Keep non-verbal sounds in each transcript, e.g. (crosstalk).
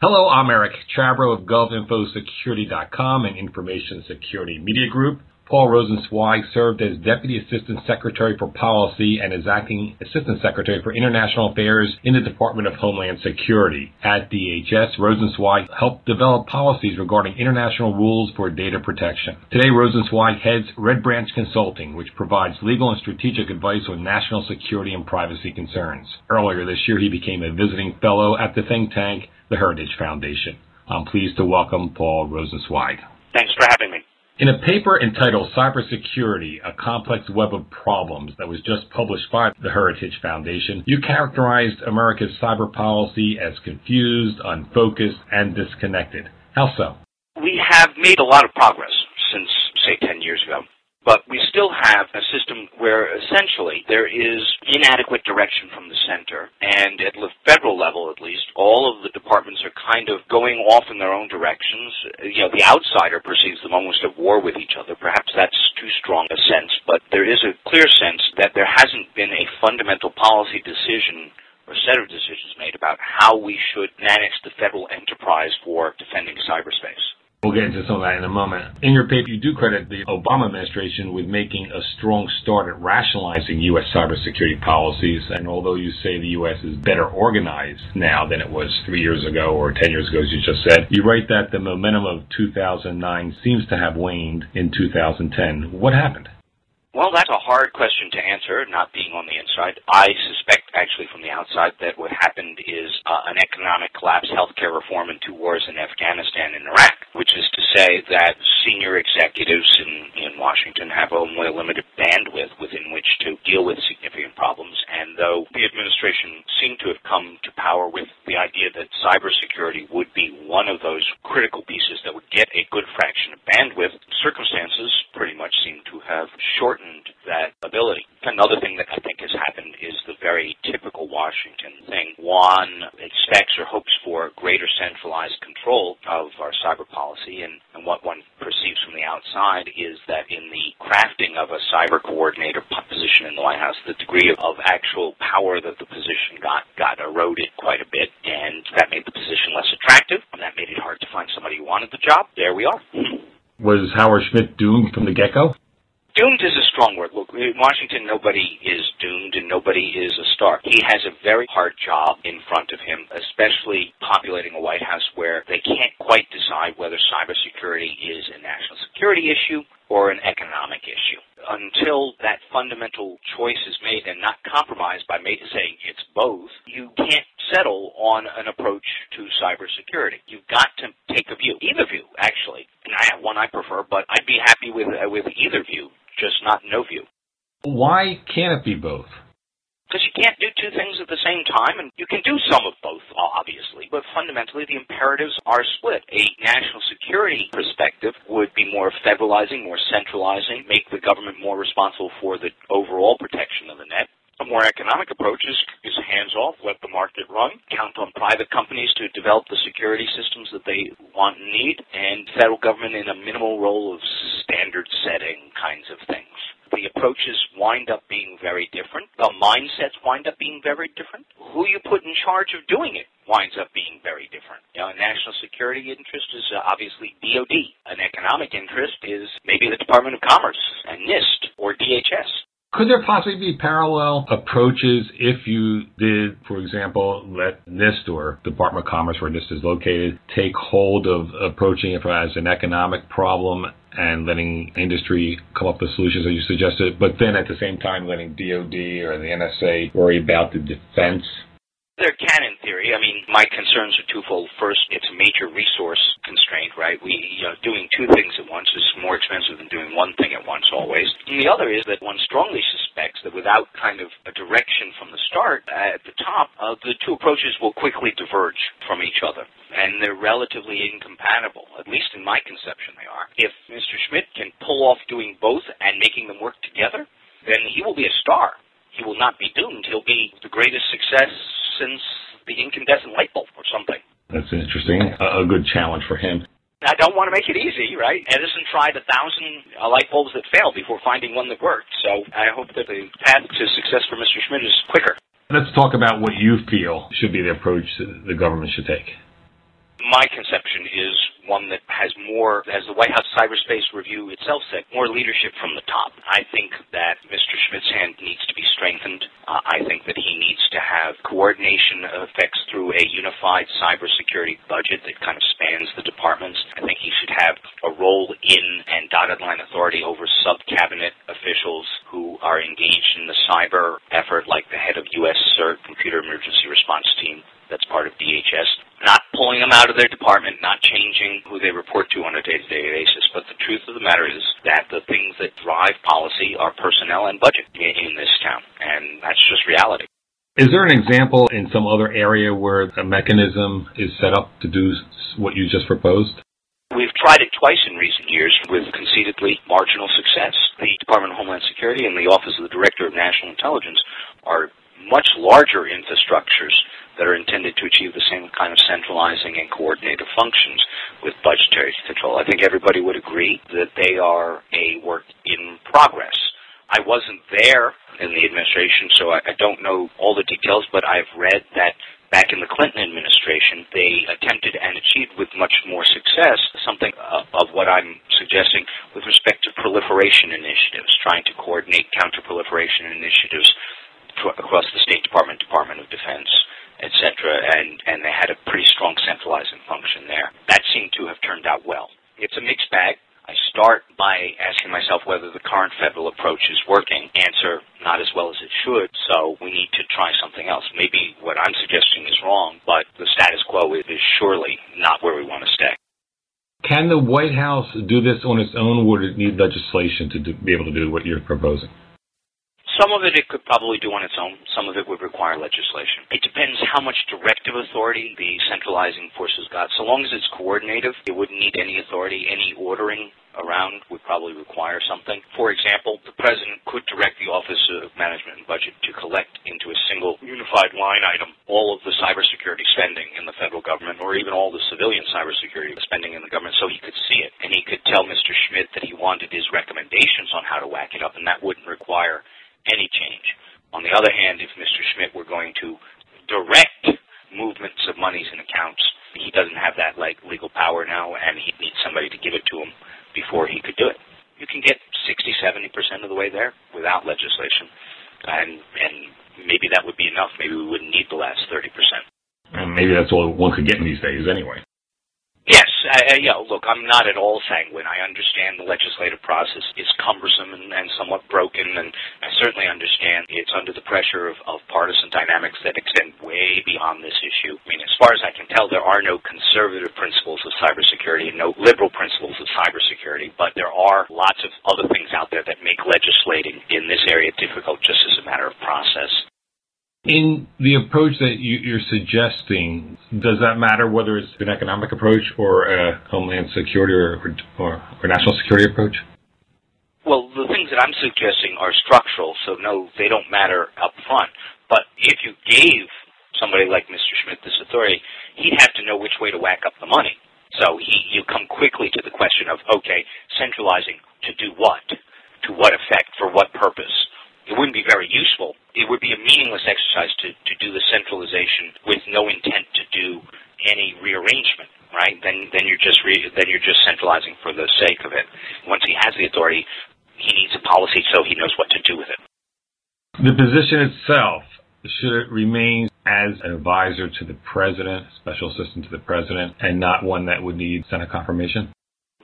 Hello, I'm Eric Chabrow of GovInfoSecurity.com and Information Security Media Group. Paul Rosenzweig served as Deputy Assistant Secretary for Policy and is Acting Assistant Secretary for International Affairs in the Department of Homeland Security. At DHS, Rosenzweig helped develop policies regarding international rules for data protection. Today, Rosenzweig heads Red Branch Consulting, which provides legal and strategic advice on national security and privacy concerns. Earlier this year, he became a visiting fellow at the think tank, the Heritage Foundation. I'm pleased to welcome Paul Rosenzweig. Thanks for having me. In a paper entitled Cybersecurity, a Complex Web of Problems that was just published by the Heritage Foundation, you characterized America's cyber policy as confused, unfocused, and disconnected. How so? We have made a lot of progress since, say, 10 years ago. But we still have a system where essentially there is inadequate direction from the center, and at the federal level at least, all of the departments are kind of going off in their own directions. You know, the outsider perceives them almost at war with each other. Perhaps that's too strong a sense, but there is a clear sense that there hasn't been a fundamental policy decision or set of decisions made about how we should manage the federal enterprise for defending cyberspace. We'll get into some of that in a moment. In your paper, you do credit the Obama administration with making a strong start at rationalizing U.S. cybersecurity policies. And although you say the U.S. is better organized now than it was three years ago or 10 years ago, as you just said, you write that the momentum of 2009 seems to have waned in 2010. What happened? Well, that's a hard question to answer, not being on the inside. I suspect, actually, from the outside, that what happened is uh, an economic collapse, healthcare reform, and two wars in Afghanistan and Iraq, which is to say that senior executives in, in Washington have only a limited bandwidth within which to deal with significant though the administration seemed to have come to power with the idea that cybersecurity would be one of those critical pieces that would get a good fraction of bandwidth, circumstances pretty much seem to have shortened that ability. Another thing that I think has happened is the very typical Washington thing. One expects or hopes for greater centralized control of our cyber policy, and, and what one from the outside is that in the crafting of a cyber coordinator position in the White House, the degree of, actual power that the position got got eroded quite a bit, and that made the position less attractive, and that made it hard to find somebody who wanted the job. There we are. Was Howard Schmidt doomed from the get-go? Strong word. Look, in Washington, nobody is doomed and nobody is a star. He has a very hard job in front of him, especially populating a White House where they can't quite decide whether cybersecurity is a national security issue or an economic issue. Until that fundamental choice is made and not compromised by saying it's both, you can't settle on an approach to cybersecurity. You've got to take a view, either view actually. And I have one I prefer, but I'd be happy with uh, with either view, just not no view. Why can't it be both? Because you can't do two things at the same time, and you can do some of both, obviously, but fundamentally the imperatives are split. A national security perspective would be more federalizing, more centralizing, make the government more responsible for the overall protection of the net. A more economic approach is, is hands off, let the market run, count on private companies to develop the security systems that they want and need, and federal government in a minimal role of standard setting kinds of things the approaches wind up being very different. The mindsets wind up being very different. Who you put in charge of doing it winds up being very different. You know, a national security interest is uh, obviously DOD. An economic interest is maybe the Department of Commerce and NIST or DHS. Could there possibly be parallel approaches if you did, for example, let NIST or Department of Commerce, where NIST is located, take hold of approaching it as an economic problem and letting industry come up with solutions as you suggested, but then at the same time letting DoD or the NSA worry about the defense there can in theory. I mean, my concerns are twofold. First, it's a major resource constraint, right? We, know, doing two things at once is more expensive than doing one thing at once always. And the other is that one strongly suspects that without kind of a direction from the start uh, at the top, uh, the two approaches will quickly diverge from each other. And they're relatively incompatible, at least in my conception they are. If Mr. Schmidt can pull off doing both and making them work together, then he will be a star he will not be doomed. He'll be the greatest success since the incandescent light bulb or something. That's interesting. A, a good challenge for him. I don't want to make it easy, right? Edison tried a thousand uh, light bulbs that failed before finding one that worked. So I hope that the path to success for Mr. Schmidt is quicker. Let's talk about what you feel should be the approach the government should take. My conception is one that has more, as the White House Cyberspace Review itself said, more leadership from the top. I think that Mr. Schmidt's hand needs to be strengthened. Uh, I think that he needs to have coordination effects through a unified cybersecurity budget that kind of spans the departments. I think he should have a role in and dotted line authority over sub-cabinet officials who are engaged in the cyber effort, like the head of U.S. CERT, Computer Emergency Response Team, that's part of DHS. Pulling them out of their department, not changing who they report to on a day-to-day basis. But the truth of the matter is that the things that drive policy are personnel and budget in this town, and that's just reality. Is there an example in some other area where a mechanism is set up to do what you just proposed? We've tried it twice in recent years with conceitedly marginal success. The Department of Homeland Security and the Office of the Director of National Intelligence are much larger infrastructures that are intended to achieve the same kind of centralizing and coordinated functions with budgetary control. I think everybody would agree that they are a work in progress. I wasn't there in the administration, so I, I don't know all the details, but I've read that back in the Clinton administration, they attempted and achieved with much more success something of, of what I'm suggesting with respect to proliferation initiatives, trying to coordinate counterproliferation initiatives across the State Department, Department of Defense, etc., and, and they had a pretty strong centralizing function there. That seemed to have turned out well. It's a mixed bag. I start by asking myself whether the current federal approach is working. Answer, not as well as it should, so we need to try something else. Maybe what I'm suggesting is wrong, but the status quo is surely not where we want to stay. Can the White House do this on its own, or would it need legislation to do, be able to do what you're proposing? Some of it it could probably do on its own. Some of it would require legislation. It depends how much directive authority the centralizing forces got. So long as it's coordinative, it wouldn't need any authority. Any ordering around would probably require something. For example, the president could direct the Office of Management and Budget to collect into a single unified line item all of the cybersecurity spending in the federal government or even all the civilian cybersecurity spending in the government so he could see it. And he could tell Mr. Schmidt that he wanted his recommendations on how to whack it up and that wouldn't require any change. On the other hand, if Mr. Schmidt were going to direct movements of monies and accounts, he doesn't have that like legal power now, and he'd need somebody to give it to him before he could do it. You can get 60, 70 percent of the way there without legislation, and and maybe that would be enough. Maybe we wouldn't need the last 30 percent. And maybe that's all one could get in these days, anyway. Yes, uh, yeah, look, I'm not at all sanguine. I understand the legislative process is cumbersome and, and somewhat broken, and I certainly understand it's under the pressure of, of partisan dynamics that extend way beyond this issue. I mean, as far as I can tell, there are no conservative principles of cybersecurity and no liberal principles of cybersecurity, but there are lots of other things out there that make legislating in this area difficult just as a matter of process. In the approach that you, are suggesting, does that matter whether it's an economic approach or a homeland security or, or, or national security approach? Well, the things that I'm suggesting are structural, so no, they don't matter up front. But if you gave somebody like Mr. Schmidt this authority, he'd have to know which way to whack up the money. So he, you come quickly to the question of, okay, centralizing to do what? To what effect? For what purpose? It wouldn't be very useful. It would be a meaningless exercise to, to do the centralization with no intent to do any rearrangement, right? Then then you're just re, then you're just centralizing for the sake of it. Once he has the authority, he needs a policy so he knows what to do with it. The position itself should it remain as an advisor to the president, special assistant to the president, and not one that would need Senate confirmation?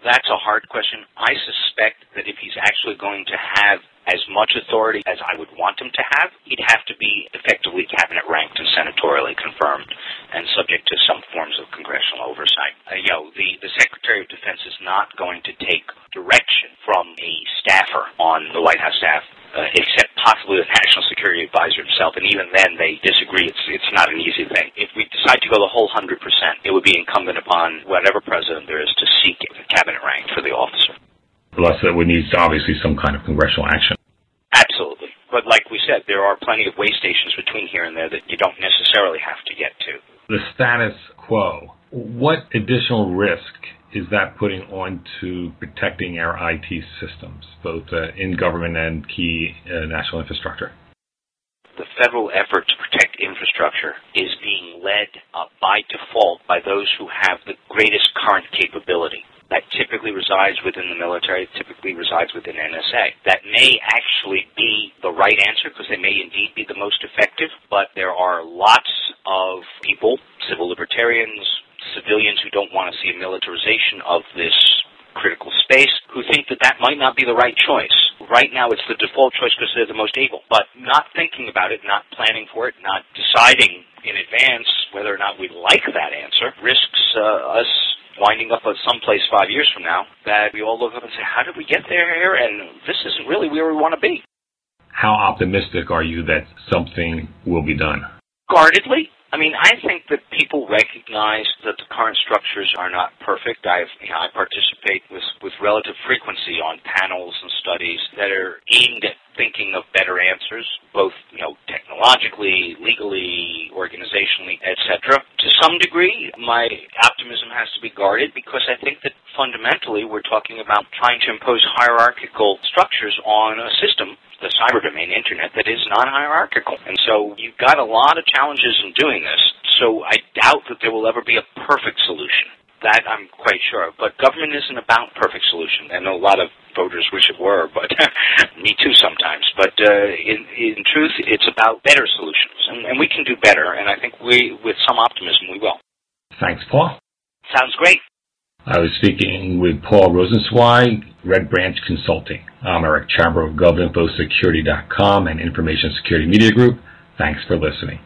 That's a hard question. I suspect that if he's actually going to have as much authority as I would want him to have, he'd have to be effectively cabinet ranked and senatorially confirmed and subject to some forms of congressional oversight. Uh, you know, the, the Secretary of Defense is not going to take direction from a staffer on the White House staff uh, except possibly the national security advisor himself, and even then they disagree. It's it's not an easy thing. If we decide to go the whole hundred percent, it would be incumbent upon whatever president there is to seek a cabinet rank for the officer. Plus, that would need obviously some kind of congressional action. Absolutely. But like we said, there are plenty of way stations between here and there that you don't necessarily have to get to. The status quo. What additional risk is that putting onto protecting our IT systems, both uh, in government and key uh, national infrastructure? The federal effort to protect infrastructure is being led uh, by default by those who have the greatest current capability. That typically resides within the military, typically resides within NSA. That may actually be the right answer because they may indeed be the most effective, but there are lots of people, civil libertarians, civilians who don't want to see a militarization of this critical space who think that that might not be the right choice. Right now it's the default choice because they're the most able, but not thinking about it, not planning for it, not deciding in advance whether or not we like that answer risks uh, us winding up at some place five years from now that we all look up and say, how did we get there? And this isn't really where we want to be. How optimistic are you that something will be done? Guardedly. I mean, I think that people recognize that the current structures are not perfect. I've, you know, I participate with, with relative frequency on panels and studies that are aimed at thinking of better answers, both, you know, technologically, legally, organizationally, etc. To some degree, my optimism has to be guarded because I think that fundamentally we're talking about trying to impose hierarchical structures on a system the cyber domain internet that is non-hierarchical. And so you've got a lot of challenges in doing this. So I doubt that there will ever be a perfect solution. That I'm quite sure of. But government isn't about perfect solution. I know a lot of voters wish it were, but (laughs) me too sometimes. But uh, in, in truth, it's about better solutions, and, and we can do better. And I think we, with some optimism, we will. Thanks, Paul. Sounds great. I was speaking with Paul Rosenzweig, Red Branch Consulting. I'm Eric Chabrow of GovInfoSecurity.com and Information Security Media Group. Thanks for listening.